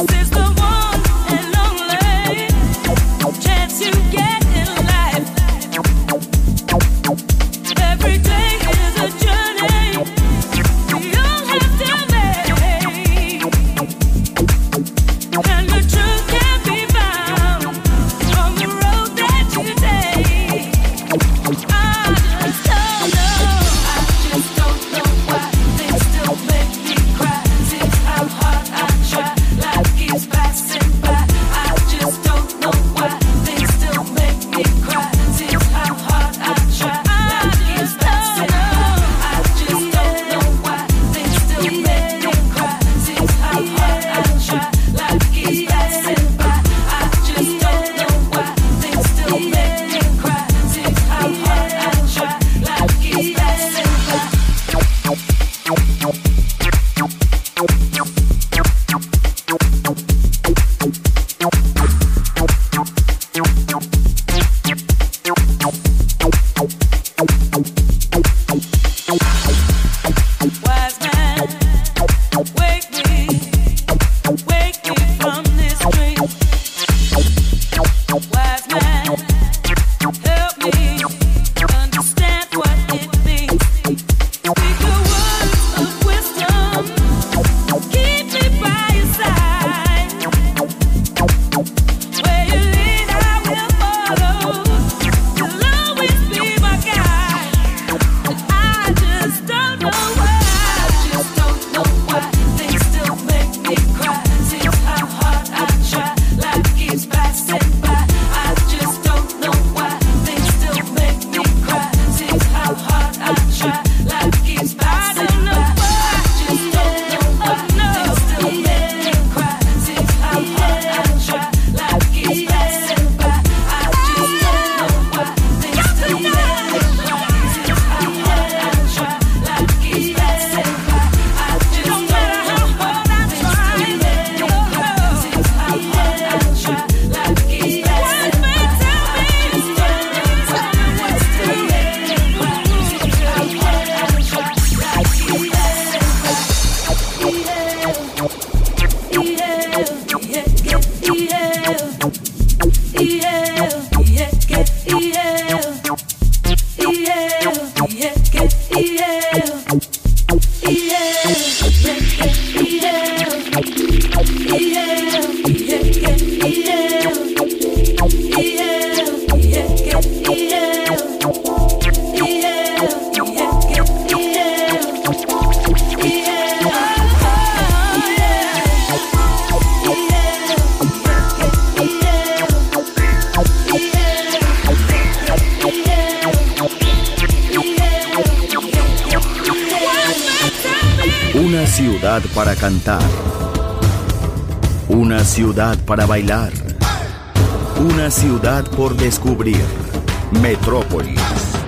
Una para bailar. Una ciudad por descubrir. Metrópolis.